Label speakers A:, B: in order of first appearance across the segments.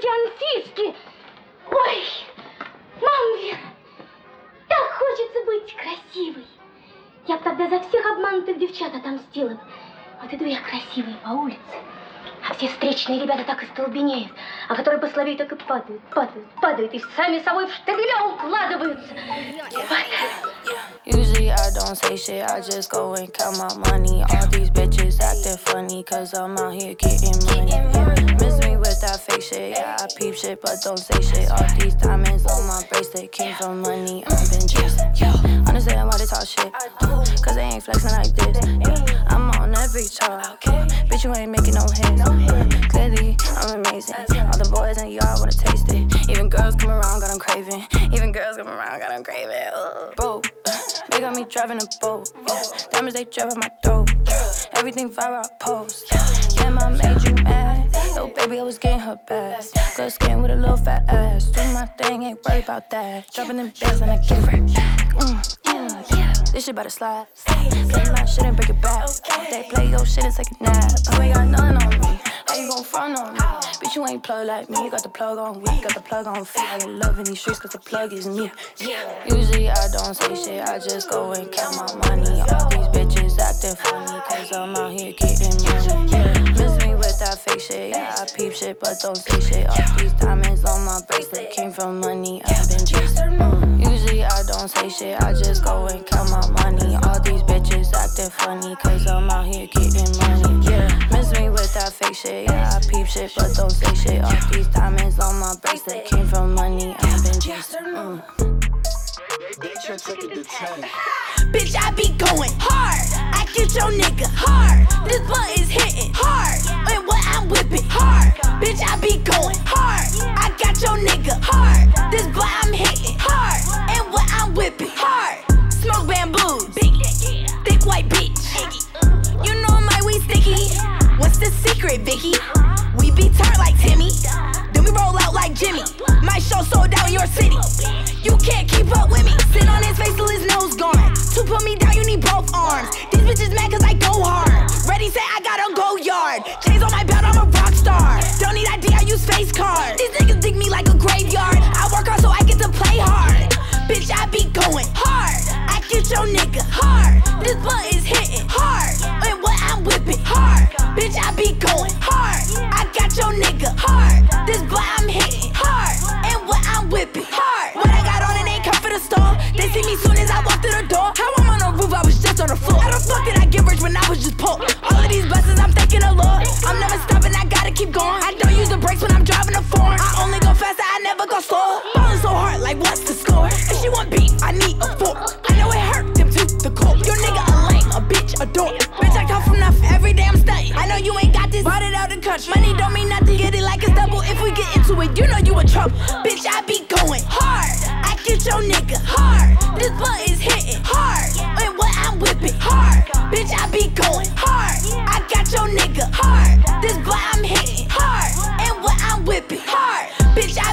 A: эти Анфиски. Ой, мам, так хочется быть красивой. Я бы тогда за всех обманутых девчат отомстила бы. Вот иду я красивой по улице, а все встречные ребята так и столбенеют, а которые послабее так и падают, падают, падают, и сами собой в штабеля укладываются.
B: Usually I don't say shit, I just go and count my money. All these bitches acting funny, cause I'm out here getting money. That fake shit, yeah, I peep shit, but don't say shit. All these diamonds on my bracelet came from money, I've been chasing. Yeah. Understand why they talk shit, uh, cause they ain't flexing like this. I'm on every chart, bitch, you ain't making no hits. Uh, clearly, I'm amazing. All the boys in the yard wanna taste it. Even girls come around, got them craving. Even girls come around, got them craving. Uh, bro, they got me driving a boat. Diamonds, they driving my throat. Everything viral post. Damn, I made you baby, I was getting her best. Good skin with a little fat ass. Do my thing, ain't worried about that. Dropping them bills and I give her back. Mm, yeah. This shit about to slide. Play my shit and break it back. They play your shit and take a nap. You ain't got none on me. How you gon' front on me? Bitch, you ain't plug like me. You got the plug on weak, got the plug on feet. I ain't loving these streets cause the plug is me. Yeah. Usually I don't say shit, I just go and count my money. All these bitches acting funny cause I'm out here getting money. Yeah. Miss me with that fake shit, yeah, I peep shit, but don't say shit. All these diamonds on my bracelet came from money, I've been chasing. Mm. Usually I don't say shit, I just go and count my money. All these bitches acting funny cause I'm out here getting money. Yeah, miss me with that fake shit, yeah, I peep shit, but don't say shit. All these diamonds on my bracelet came from money, I've been chasing. Mm.
C: Bitch, I be going Bitch, I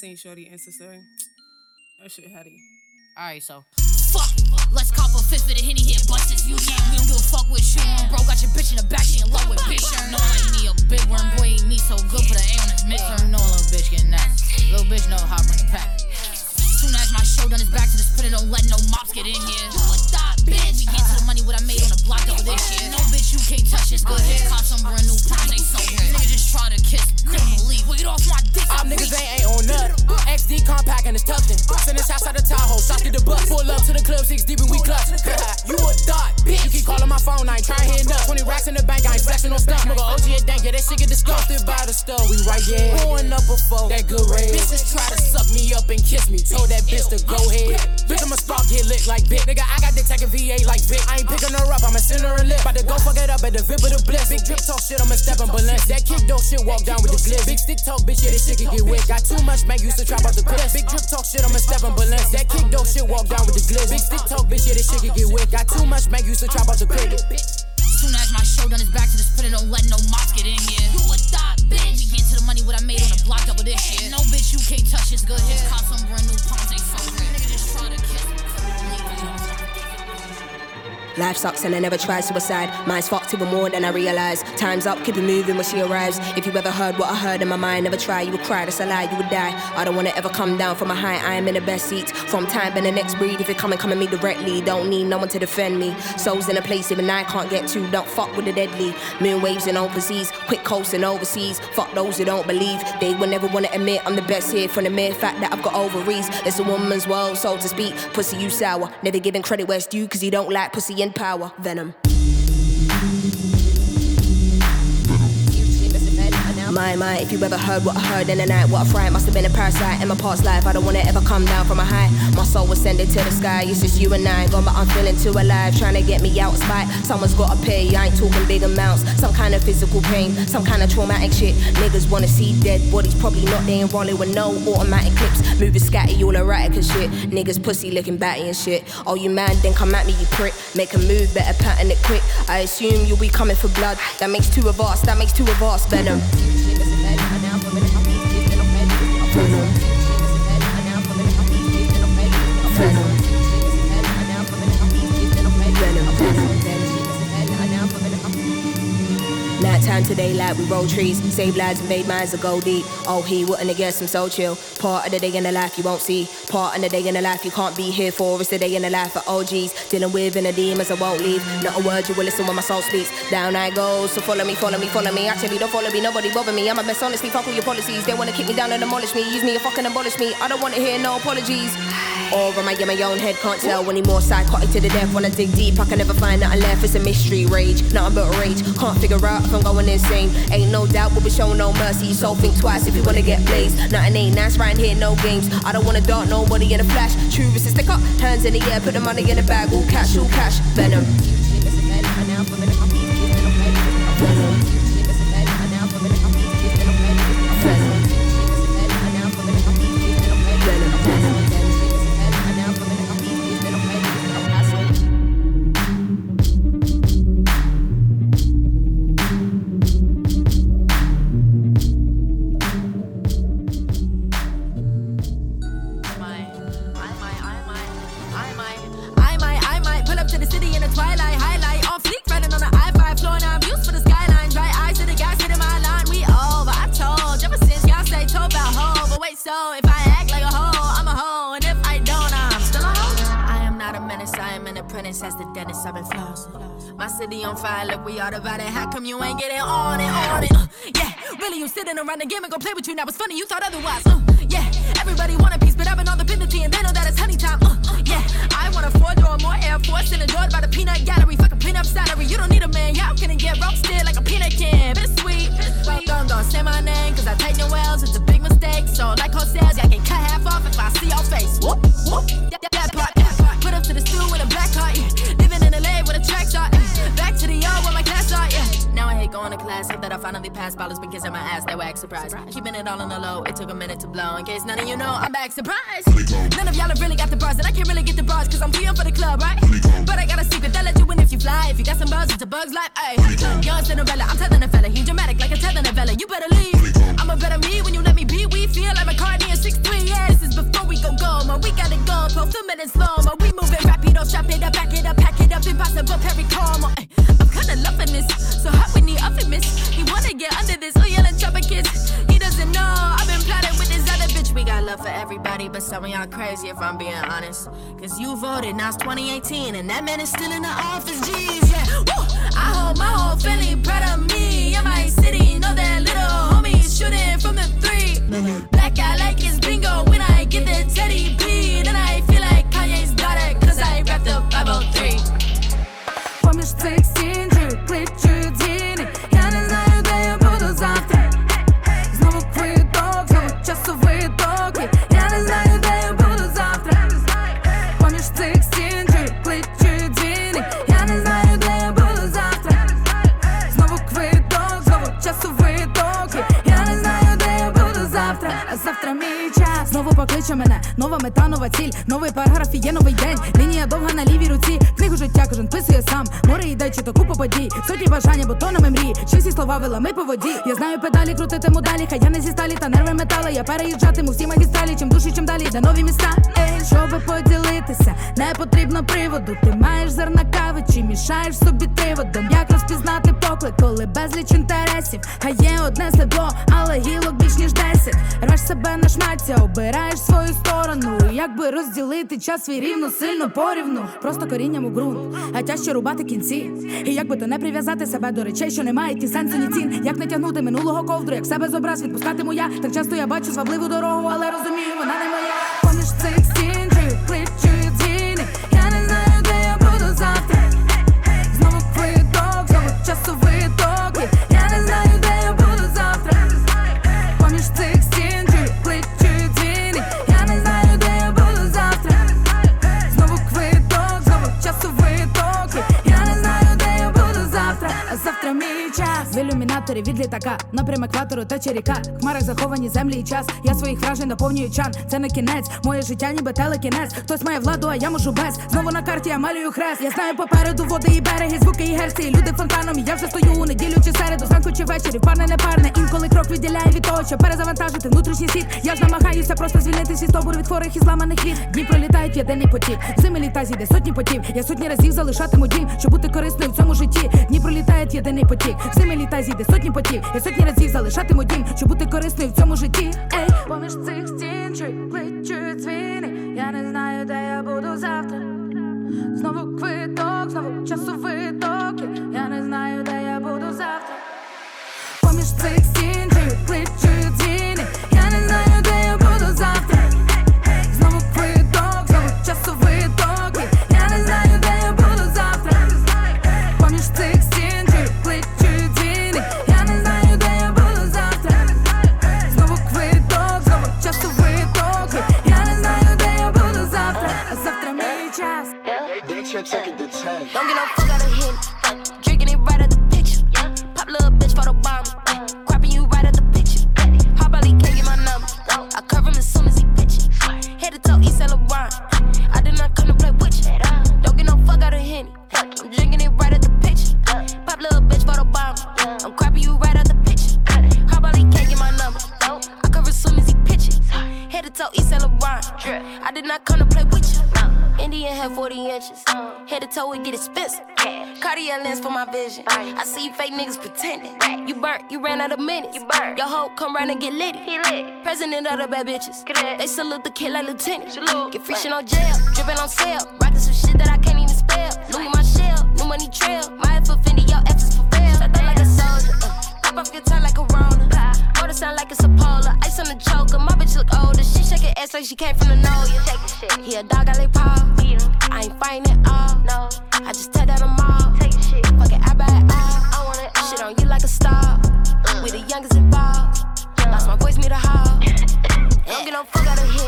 D: seen Shorty Insta story. That shit heady.
E: Alright, so. Fuck. Let's cop a fifth of the henny here.
F: At the VIP of the bliss. Big drip talk shit, I'ma step on balance. That kick dope shit, walk down with the glitz. Big stick talk, bitch, yeah, this shit can get wet. Got too much, man, used to trap out the clip. Big drip talk shit, I'ma step on balance. That kick dope shit, walk down with the glitz. Big stick talk, bitch, yeah, this shit can get wet. Got too much, man, used to trap out the clip.
E: Soon as my show done is back to the spit, don't let no mops get in here. You a thought, bitch. We get to the money what I made on the block double this shit. No bitch, you can't touch this good hits. Cop some brand new pumps, they so
G: Life sucks and I never tried suicide. Mine's fucked even more than I realize. Time's up, keep it moving when she arrives. If you ever heard what I heard in my mind, never try, you would cry, that's a lie, you would die. I don't wanna ever come down from a high, I am in the best seat. From time and the next breed, if you come and come at me directly, don't need no one to defend me. Souls in a place even I can't get to, don't fuck with the deadly. Moon waves in overseas, quick coasting overseas. Fuck those who don't believe, they will never wanna admit I'm the best here from the mere fact that I've got ovaries. It's a woman's world, so to speak. Pussy, you sour, never giving credit where it's due, cause you don't like pussy in power. Venom. My, my, if you ever heard what I heard in the night, what a fright must have been a parasite in my past life. I don't wanna ever come down from a high. My soul was sending to the sky. It's just you and I, gone, but I'm feeling too alive. Trying to get me out of spite. Someone's gotta pay. I ain't talking big amounts. Some kind of physical pain, some kind of traumatic shit. Niggas wanna see dead bodies, probably not. They rolling with no automatic clips. Moving scatty, all erratic and shit. Niggas pussy looking batty and shit. Oh, you mad, then come at me, you prick. Make a move, better pattern it quick. I assume you'll be coming for blood. That makes two of us, that makes two of us. Venom. Thank you. Nighttime today, like we roll trees, save lives and made minds that go deep. Oh, he wouldn't have guessed I'm so chill. Part of the day in the life you won't see. Part of the day in the life you can't be here for. It's the day in the life of OGs. Dealing with inner demons, I won't leave. Not a word you will listen when my soul speaks. Down I go, so follow me, follow me, follow me. Actually, don't follow me, nobody bother me. I'm a mess, honestly, fuck all your policies. They wanna kick me down and demolish me. Use me or fucking abolish me. I don't wanna hear no apologies. Or am I in my own head? Can't tell anymore. Psychotic to the death. When I dig deep, I can never find nothing left. It's a mystery, rage. Nothing but rage. Can't figure out if I'm going insane. Ain't no doubt we'll be showing no mercy. So think twice if you wanna get blazed. Nothing ain't nice right here, no games. I don't wanna dart nobody in a flash. True is a stick up. Hands in the air, put the money in the bag. All cash, all cash. Venom.
H: Around the game and go play with you. Now it's funny, you thought otherwise. Uh, yeah, everybody want a piece, but I've been on the penalty and they know that it's honey time. Uh, yeah, I want a four door, more Air Force, and adored by the peanut gallery. Fuck a peanut salary. You don't need a man, y'all can get roasted like a peanut can. Bittersweet, bittersweet. Don't, don't say my name, cause I take no L's. It's a big mistake. So, like says, I can cut half off if I see your face. Whoop, whoop. I finally pass. Ballers been kissing my ass, they wax surprise. Keeping it all on the low, it took a minute to blow. In case none of you know, I'm back surprise. None of y'all have really got the bars, and I can't really get the bars, cause I'm too young for the club, right? But I got a secret that let you win if you fly. If you got some buzz, it's a bug's life, ayy. Young Cinderella, I'm telling a fella, he dramatic like a telenovela. You better leave. I'm a better me when you let me be. We feel like McCartney and 6'3, yeah. This is before we go go, man. We gotta go, fulfillment is slow, man. We moving rapido, strap it up, back it up, pack it up, impossible, Perry Como. ay. Kinda loving this, so hot when he oven miss. He wanna get under this, oh yelling chopper kiss. He doesn't know, I've been plotting with this other bitch. We got love for everybody, but some of y'all crazy if I'm being honest. Cause you voted, now it's 2018, and that man is still in the office, jeez,
I: Чи всі слова вела ми по воді. Я знаю педалі, крутитиму переїжджатиму всі магістралі. Чим душі, чим далі йде нові міста. Ей, щоби поділитися, не потрібно приводу. Ти маєш зерна кави, чи мішаєш собі приводом. Як розпізнати поклик, коли безліч інтересів. Хай є одне седло, але гілок більш ніж десять. Рвеш себе на шмаття, обираєш свою сторону. І Якби розділити час свій рівно, сильно порівну. Просто корінням у ґрунт, а тяжче рубати кінці. І якби то не прив'язати себе до речей, що не мають ні сенсу, ні цін. Як не тягнути минулого ковдру, як себе з образ відпускатиму я. Так часто я бачу звабливу дорогу, але розумію, вона не моя. Ілюмінаторі від літака, напрям екватору тече ріка. В хмарах заховані землі і час. Я своїх вражень наповнюю чан. Це не кінець, моє життя ніби телекінець. Хтось має владу, а я можу без. Знову на карті я малюю хрест. Я знаю попереду води і береги, звуки і герці. Люди фонтаном. Я вже стою у неділю чи середу, зранку чи ввечері. Парне не парне. Інколи крок відділяє від того, що перезавантажити внутрішній світ. Я ж намагаюся просто звільнити свій стобур від хворих і зламаних від. Дні пролітають єдиний потік. Зими літа зійде сотні потів. Я сотні разів залишатиму дім, щоб бути корисною в цьому житті. Дні пролітають єдиний потік. Зими літа зійде сотні потів. Я сотні разів залишатиму дім, щоб бути корисною в цьому житті. Ей, поміж цих стін чи кличуть дзвіни. Я не знаю, де я буду завтра. Знову квиток, знову часовий
J: Lens for my vision. I see you fake niggas pretending. You burnt, you ran out of minutes. You burnt. Your hoe come round and get lit. He lit. President of the bad bitches. They salute the kid like lieutenant. Get free shit on jail, dripping on sale. Rockin' some shit that I can't even spell. Louis my shell, new money trail. My F offended, your F is for fail. That like a soldier. Uh. Pop off guitar like a Rona. Motor sound like it's a polar. Ice on the choker. My bitch look older. She shake her ass like she came from the know ya. He a dog, I lay paw. I ain't fighting it all. No. I just tell that them all. Shit. Fuck it, I buy it all. I want it all. Shit on you like a star. We the youngest involved. Lost my voice, need a hall. Don't get no fuck out of here.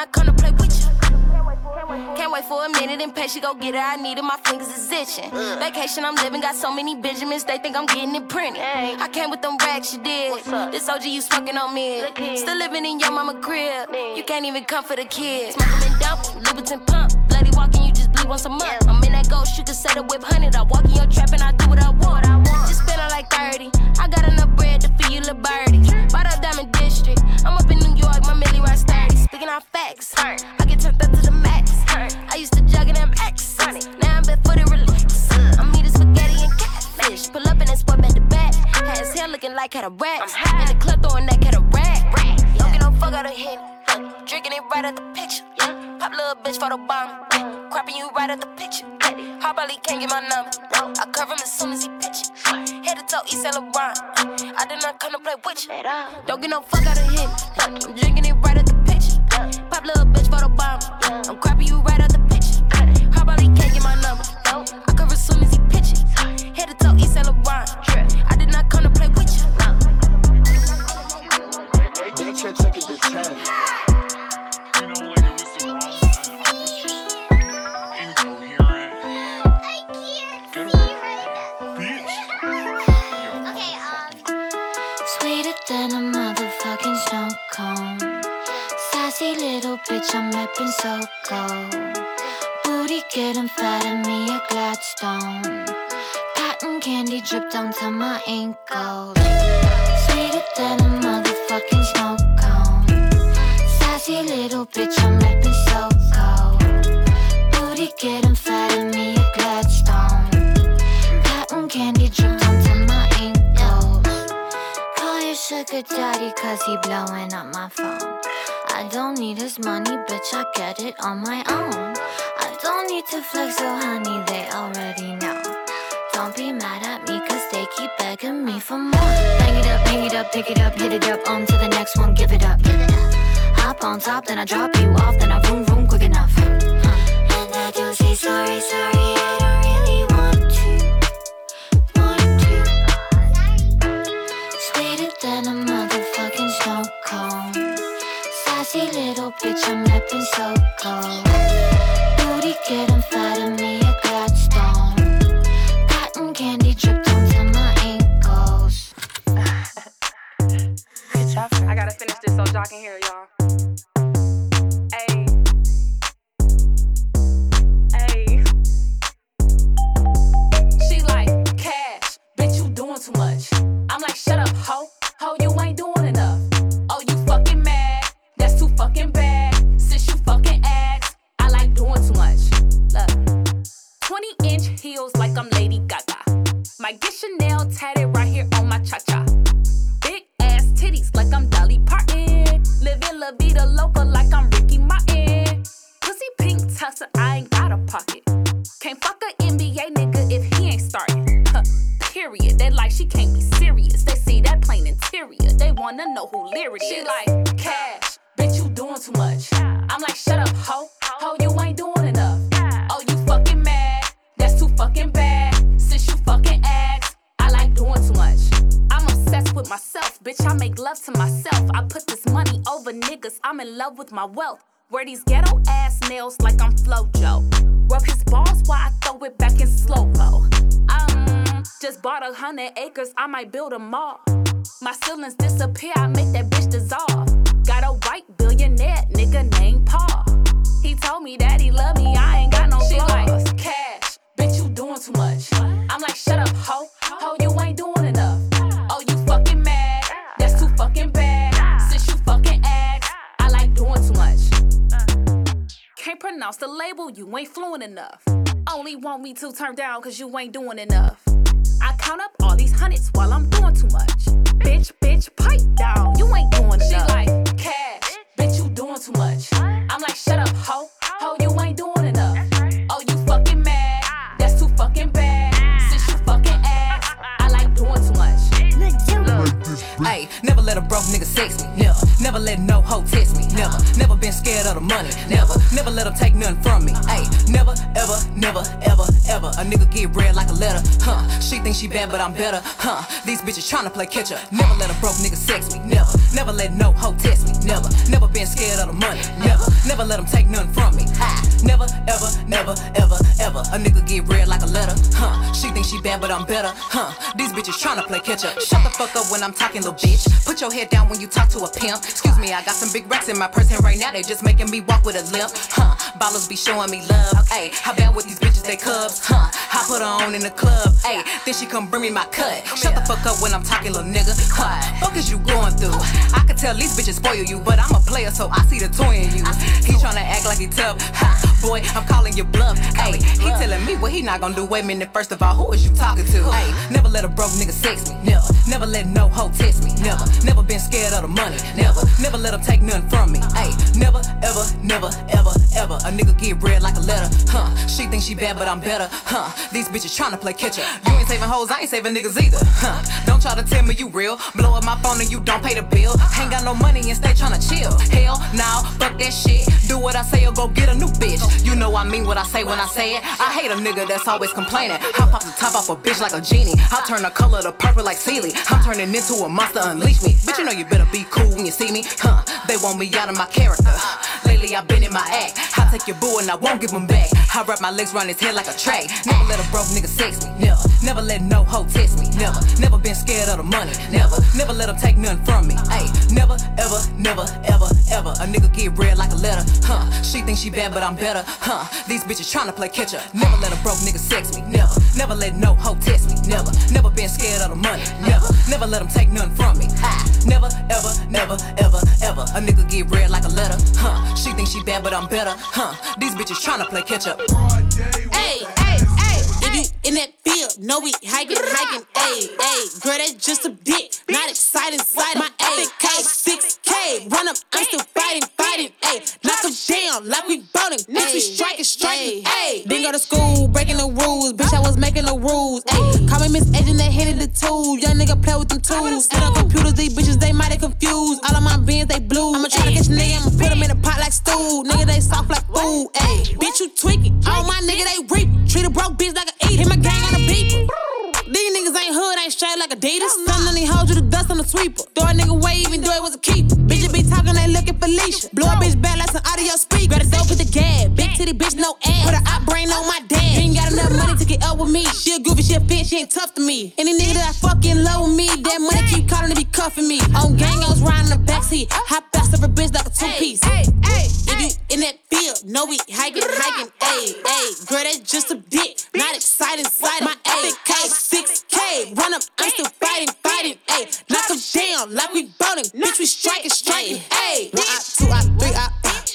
J: I come to play with you. Can't wait for a minute and pay, she go get it. I need it, my fingers is itching. Vacation I'm living, got so many Benjamins, they think I'm getting it printed. Hey. I came with them racks, you did. This OG, you smoking on me. Still living in your mama crib. You can't even come for the kids. Smoking and dump, pump. Bloody walking, you just once a month. I'm in that ghost, you can set a whip hundred. I walk in your trap and I do what I want. Just spend like 30. I got enough bread to feed you, little birdie. Bought a diamond district. I'm up in New York, my milli right sturdy. Speaking out facts, I get turned up to the max. I used to jug in them X. Now I'm back for the relax. I'm eating spaghetti and catfish. Pull up in that sport back to back. Had his hair looking like had. In the club throwing that cat. bitch for the bomb. Crapping you right out the picture. How he can't get my number. I cover him as soon as he pitches. Head to toe, East LeBron. I did not come to play with you. Don't get no fuck out of here. I'm drinking it right out the picture. Pop little bitch for the bomb. I'm crapping you right out the picture. How he can't get my number. I cover as soon as he pitches. Head to toe, East LeBron. I did not come to play with you.
K: They can't take it to 10.
L: Looking so cold. Booty getting fat and me a Gladstone. Cotton candy dripped onto my ankles. Sweeter than a motherfucking snow cone. Sassy little bitch, I'm acting so cold. Booty getting fat and me a Gladstone. Cotton candy dripped onto my ankles. Call your sugar daddy cause he blowing up my phone. I don't need his money, bitch, I get it on my own. I don't need to flex, so honey, they already know. Don't be mad at me, cause they keep begging me for more. Bang it up, hang it up, pick it up, hit it up, on to the next one, give it up. Give it up. Hop on top, then I drop you off, then I vroom vroom quick enough. And I do say sorry, sorry, I don't really want to. Want to. Sweeter than a motherfucking snow cone. Sassy little bitch, I'm acting so cold. Booty getting fat and me a Gladstone. Cotton candy dripped onto my ankles.
M: I gotta finish this so y'all can hear NBA nigga if he ain't starting. Huh, period. They like she can't be serious. They see that plain interior. They wanna know who lyric She like cash, bitch, you doing too much. I'm like, shut up, ho. Ho, you ain't doing enough. Oh, you fucking mad? That's too fucking bad. Since you fucking asked, I like doing too much. I'm obsessed with myself, bitch. I make love to myself. I put this money over niggas. I'm in love with my wealth. Wear these ghetto ass nails like I'm Flojo. Rub his balls while I throw it back in slow mo. Um, just bought a hundred acres. I might build a mall. My ceilings disappear. I make that bitch dissolve. Got a white billionaire nigga named Paul. He told me that he love me. I ain't got no flaws. like cash, bitch. You doing too much. I'm like, shut up, ho. Ho, you ain't doing enough. Pronounce the label, you ain't fluent enough. Only want me to turn down cause you ain't doing enough. I count up all these hundreds while I'm doing too much. Bitch, bitch, pipe down, you ain't doing enough. She like, cash, bitch, you doing too much. I'm like, shut up, ho. Ho, you ain't doing enough. Oh, you fucking mad? That's too fucking bad. Since you fucking ass, I like doing too much.
N: Hey, never let a broke nigga sex me. Never, never let no hoe test me. Never, never been scared of the money. Never, never let them take nothing from me. Ayy, never, ever, never, ever, ever. A nigga get red like a letter. Huh, she thinks she bad, but I'm better. Huh, these bitches tryna play catch up. Never let a broke nigga sex me. Never, never let no hoe test me. Never, never been scared of the money. Never, never let them take nothing from me. Ah, never, ever, never, ever, ever. A nigga get red like a letter. Huh, she thinks she bad, but I'm better. Huh, these bitches tryna play catch up. Shut the fuck up when I'm talking, little bitch. Put your head down when you talk to a pimp. Excuse me, I got some big racks in my purse, and right now they just making me walk with a limp. Huh, ballers be showing me love. Ayy, how bad with these bitches, they cubs. Huh, I put her on in the club. Ayy, then she come bring me my cut. Shut the fuck up when I'm talking, little nigga. Huh, fuck is you going through? I can tell these bitches spoil you, but I'm a player, so I see the toy in you. He tryna act like he tough. Ha, boy, I'm calling your bluff. Ayy, he telling me what he not gonna do. Wait a minute, first of all, who is you talking to? Ayy, never let a broke nigga sex me. Never, never let no hoe test me. Never, never been scared of the money. Never, never let them take nothing from me. Ayy, never, ever, never, ever, ever. A nigga get red like a letter. Huh, she thinks she bad, but I'm better. Huh, these bitches tryna play catch up. You ain't saving hoes, I ain't saving niggas either. Huh, don't try to tell me you real. Blow up my phone and you don't pay the bill. Ain't got no money and stay tryna chill. Hell, now, fuck that shit. Do what I say or go get a new bitch. You know I mean what I say when I say it. I hate a nigga that's always complaining. I pop the top off a bitch like a genie. I'll turn the color to purple like Celie. I'm turning into a monster, unleash me. Bitch, you know you better be cool when you see me. Huh, they want me out of my character. Lately I've been in my act. I'll take your boo and I won't give them back.
O: I wrap my legs around his head like a tray. Never let a broke nigga sex me. Never. Never let no hoe test me. Never. Never been scared of the money. Never. Never let him take nothing from me. Hey, never, ever, never, ever, ever. A nigga get red like a letter. Huh. She thinks she bad, but I'm better. Huh. These bitches tryna play catch up. Never let a broke nigga sex me. Never. Never let no hoe test me. Never. Never been scared of the money. Never. Never let him take nothing from me. Ah. Never, ever, never, ever, ever. A nigga get red like a letter. Huh. She thinks she bad, but I'm better. Huh. These bitches tryna play catch up.
P: Hey, hey, hey. If you in that field, know we hiking, hiking. Hey, hey. Girl, that's just a dick. Not exciting, slide my epic 6K. Run up, I'm still fighting, fighting. Hey, knock them down like we boning. Bitch, we striking, striking. Hey, didn't go to school, breaking the rules. Bitch, I was making the rules. Hey, call me Miss Agent, they hated the tool. Young nigga play with them tools. And on computers, these bitches, they mighty confused. All of my bins, they blue. I'ma try to catch a nigga, I'ma put him in a pot like stew. Nigga, they soft like food. Hey, bitch, you tweaking. All oh, my nigga, they reap. Treat a broke bitch like a eat. Hit my gang on the beeper. Ain't hood, ain't straight like a Adidas. Son only hold you the dust on the sweeper. Throw a nigga away, even though it was a keeper. Bitches be talking, they looking Felicia. Blow a bitch back like some audio speaker. A dope with the gas. Big titty bitch, no ass. Put a op brain on my dad. Ain't got enough money to get up with me. She a goofy, she a bitch, she ain't tough to me. Any nigga that fucking low with me, that money keep calling to be cuffing me. On gang, I was riding the backseat. Hop fast of a bitch like a two piece. Hey, hey, if you in that know we hiking, hiking. Ayy, ayy, girl, that's just a dick. Not exciting, sliding. My epic K, 6K. Run up, I'm still fighting, fighting. Ayy, knock them down like we boning. Bitch, we striking, striking. Ayy, one two three out.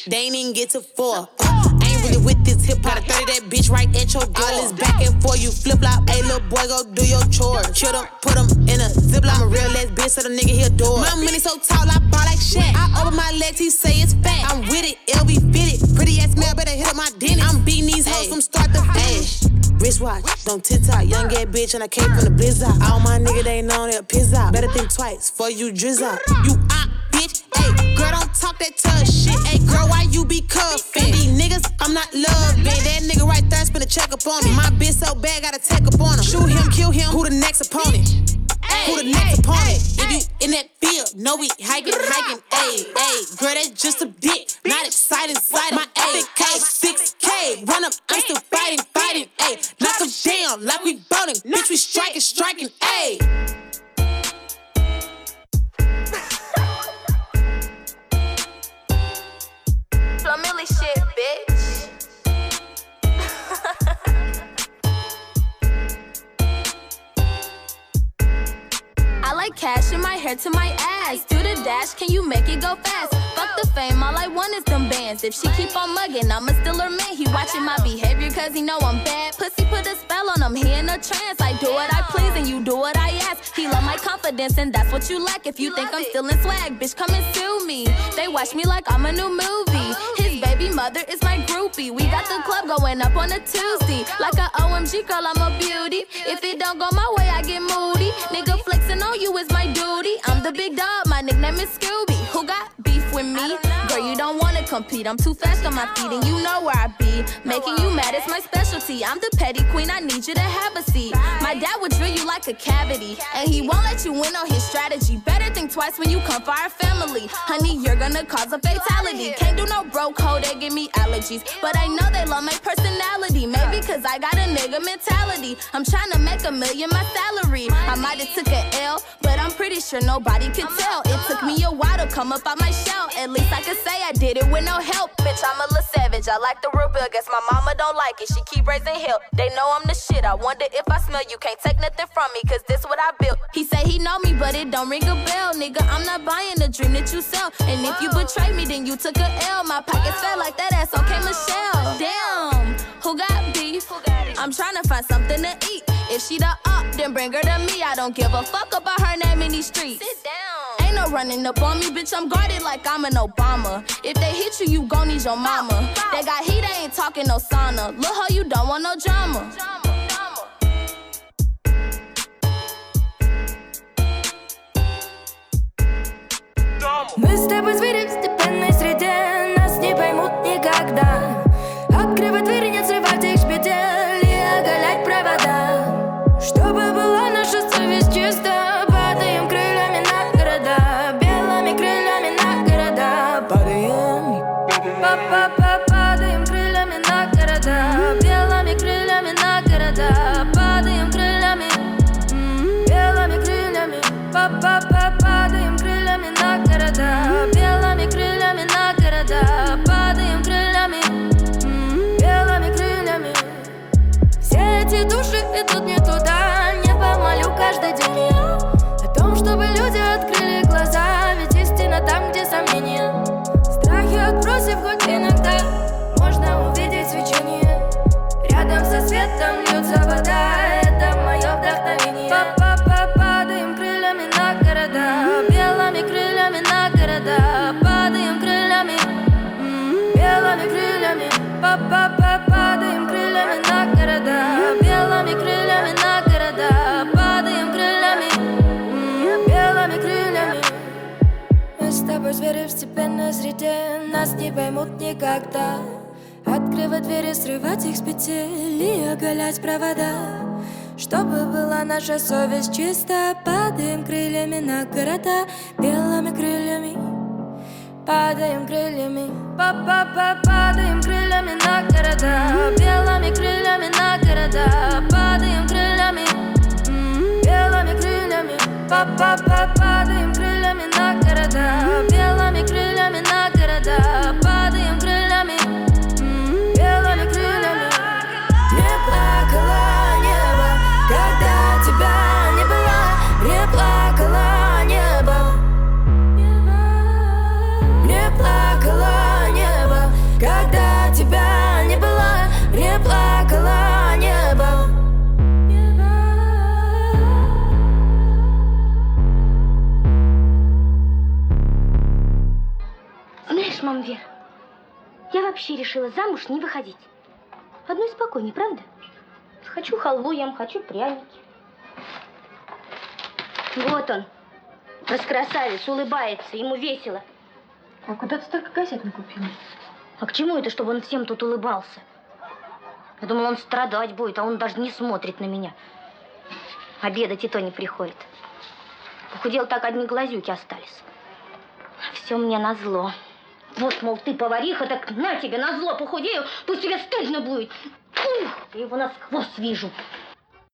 P: They ain't even get to four. Uh, I ain't really with this hip hop. 30 that bitch right at your door. All this back and forth, you flip flop. Hey, little boy, go do your chores. Chill them, put them in a ziploc. I'm a real ass bitch, so the nigga he adore. My money so tall, I ball like shit. I open my legs, he say it's fat. I'm with it, LV fitted. Pretty ass smell, better hit up my dentist. I'm beating these hoes from start to finish wristwatch. Don't tit TikTok, young gay bitch, and I came from the blizzard. All my niggas they ain't on that piss out. Better think twice for you drizzle. You op, bitch. Hey, girl, don't talk that tough shit. Hey, girl, why you be cuffin'? These niggas, I'm not loving. That nigga right there spin a check up on me. My bitch so bad, gotta take up on him. Shoot him, kill him. Who the next opponent? Who the next opponent? If you in that field, no we hiking, hiking. Hey, hey, girl, that's just a dick. Not exciting, sliding. My epic K6 Ayy, run up, I'm still fighting, fighting. Ayy, knock them down like we boning. Bitch, we striking, striking. Ayy.
Q: Flamilly shit, bitch.
R: Like cash in my hair to my ass. Do the dash, can you make it go fast? Fuck the fame, all I want is them bands. If she keep on mugging, I'ma still her man. He watching my behavior cause he know I'm bad. Pussy put a spell on him, he in a trance. I do what I please and you do what I ask. He love my confidence and that's what you lack. If you think I'm still in swag, bitch, come and sue me. They watch me like I'm a new movie. Oh, His baby mother is my groupie. We got the club going up on a Tuesday. Like a OMG girl, I'm a beauty. If it don't go my way, I get moody. Nigga flexing on you is my duty. I'm the big dog, my nickname is Scooby. Who got beef with me? You don't wanna compete. I'm too fast on my feet, and you know where I be. Making you mad is my specialty. I'm the petty queen, I need you to have a seat. My dad would drill you like a cavity, and he won't let you win on his strategy. Better think twice when you come for our family. Honey, you're gonna cause a fatality. Can't do no broke hoe, they give me allergies. But I know they love my personality. Maybe cause I got a nigga mentality. I'm trying to make a million my salary. I might have took a L, but I'm pretty sure nobody could tell. It took me a while to come up out my shell. At least I could say I did it with no help. Bitch, I'm a little savage. I like the real bill. Guess my mama don't like it. She keep raising hell. They know I'm the shit. I wonder if I smell you. Can't take nothing from me, cause this what I built. He say he know me, but it don't ring a bell. Nigga, I'm not buying the dream that you sell. And if you betray me, then you took a L. My pockets felt like that ass. Okay, Michelle. Damn, who got beef? I'm trying to find something to eat. If she the up, then bring her to me. I don't give a fuck about her name in these streets. Sit down. Ain't no running up on me, bitch. I'm guarded like I'm an Obama. If they hit you, you gon' need your mama. Bow, bow. They got heat, they ain't talking no sauna. Look how you don't want no drama.
S: drama. drama ba ba ba ba. Среде Нас не поймут никогда. Открывать двери, срывать их с петель И оголять провода. Чтобы была наша совесть чиста Падаем крыльями на города Белыми крыльями. Падаем крыльями. Па-па-па, падаем крыльями на города Белыми крыльями на города. Падаем крыльями. М, Белыми крыльями. Па-па-па, падаем крыльями на города Белыми крыльями на города
A: решила замуж не выходить. Одной спокойней, правда? Хочу халву ем, хочу пряники. Вот он, раскрасавец, улыбается, ему весело.
T: А куда ты столько газет накупила?
A: А к чему это, чтобы он всем тут улыбался? Я думала, он страдать будет, а он даже не смотрит на меня. Обедать и то не приходит. Похудел так, одни глазюки остались. Все мне назло. Вот, мол, ты повариха, так на тебе назло похудею, пусть тебе стыдно будет. Ух, я его насквозь вижу.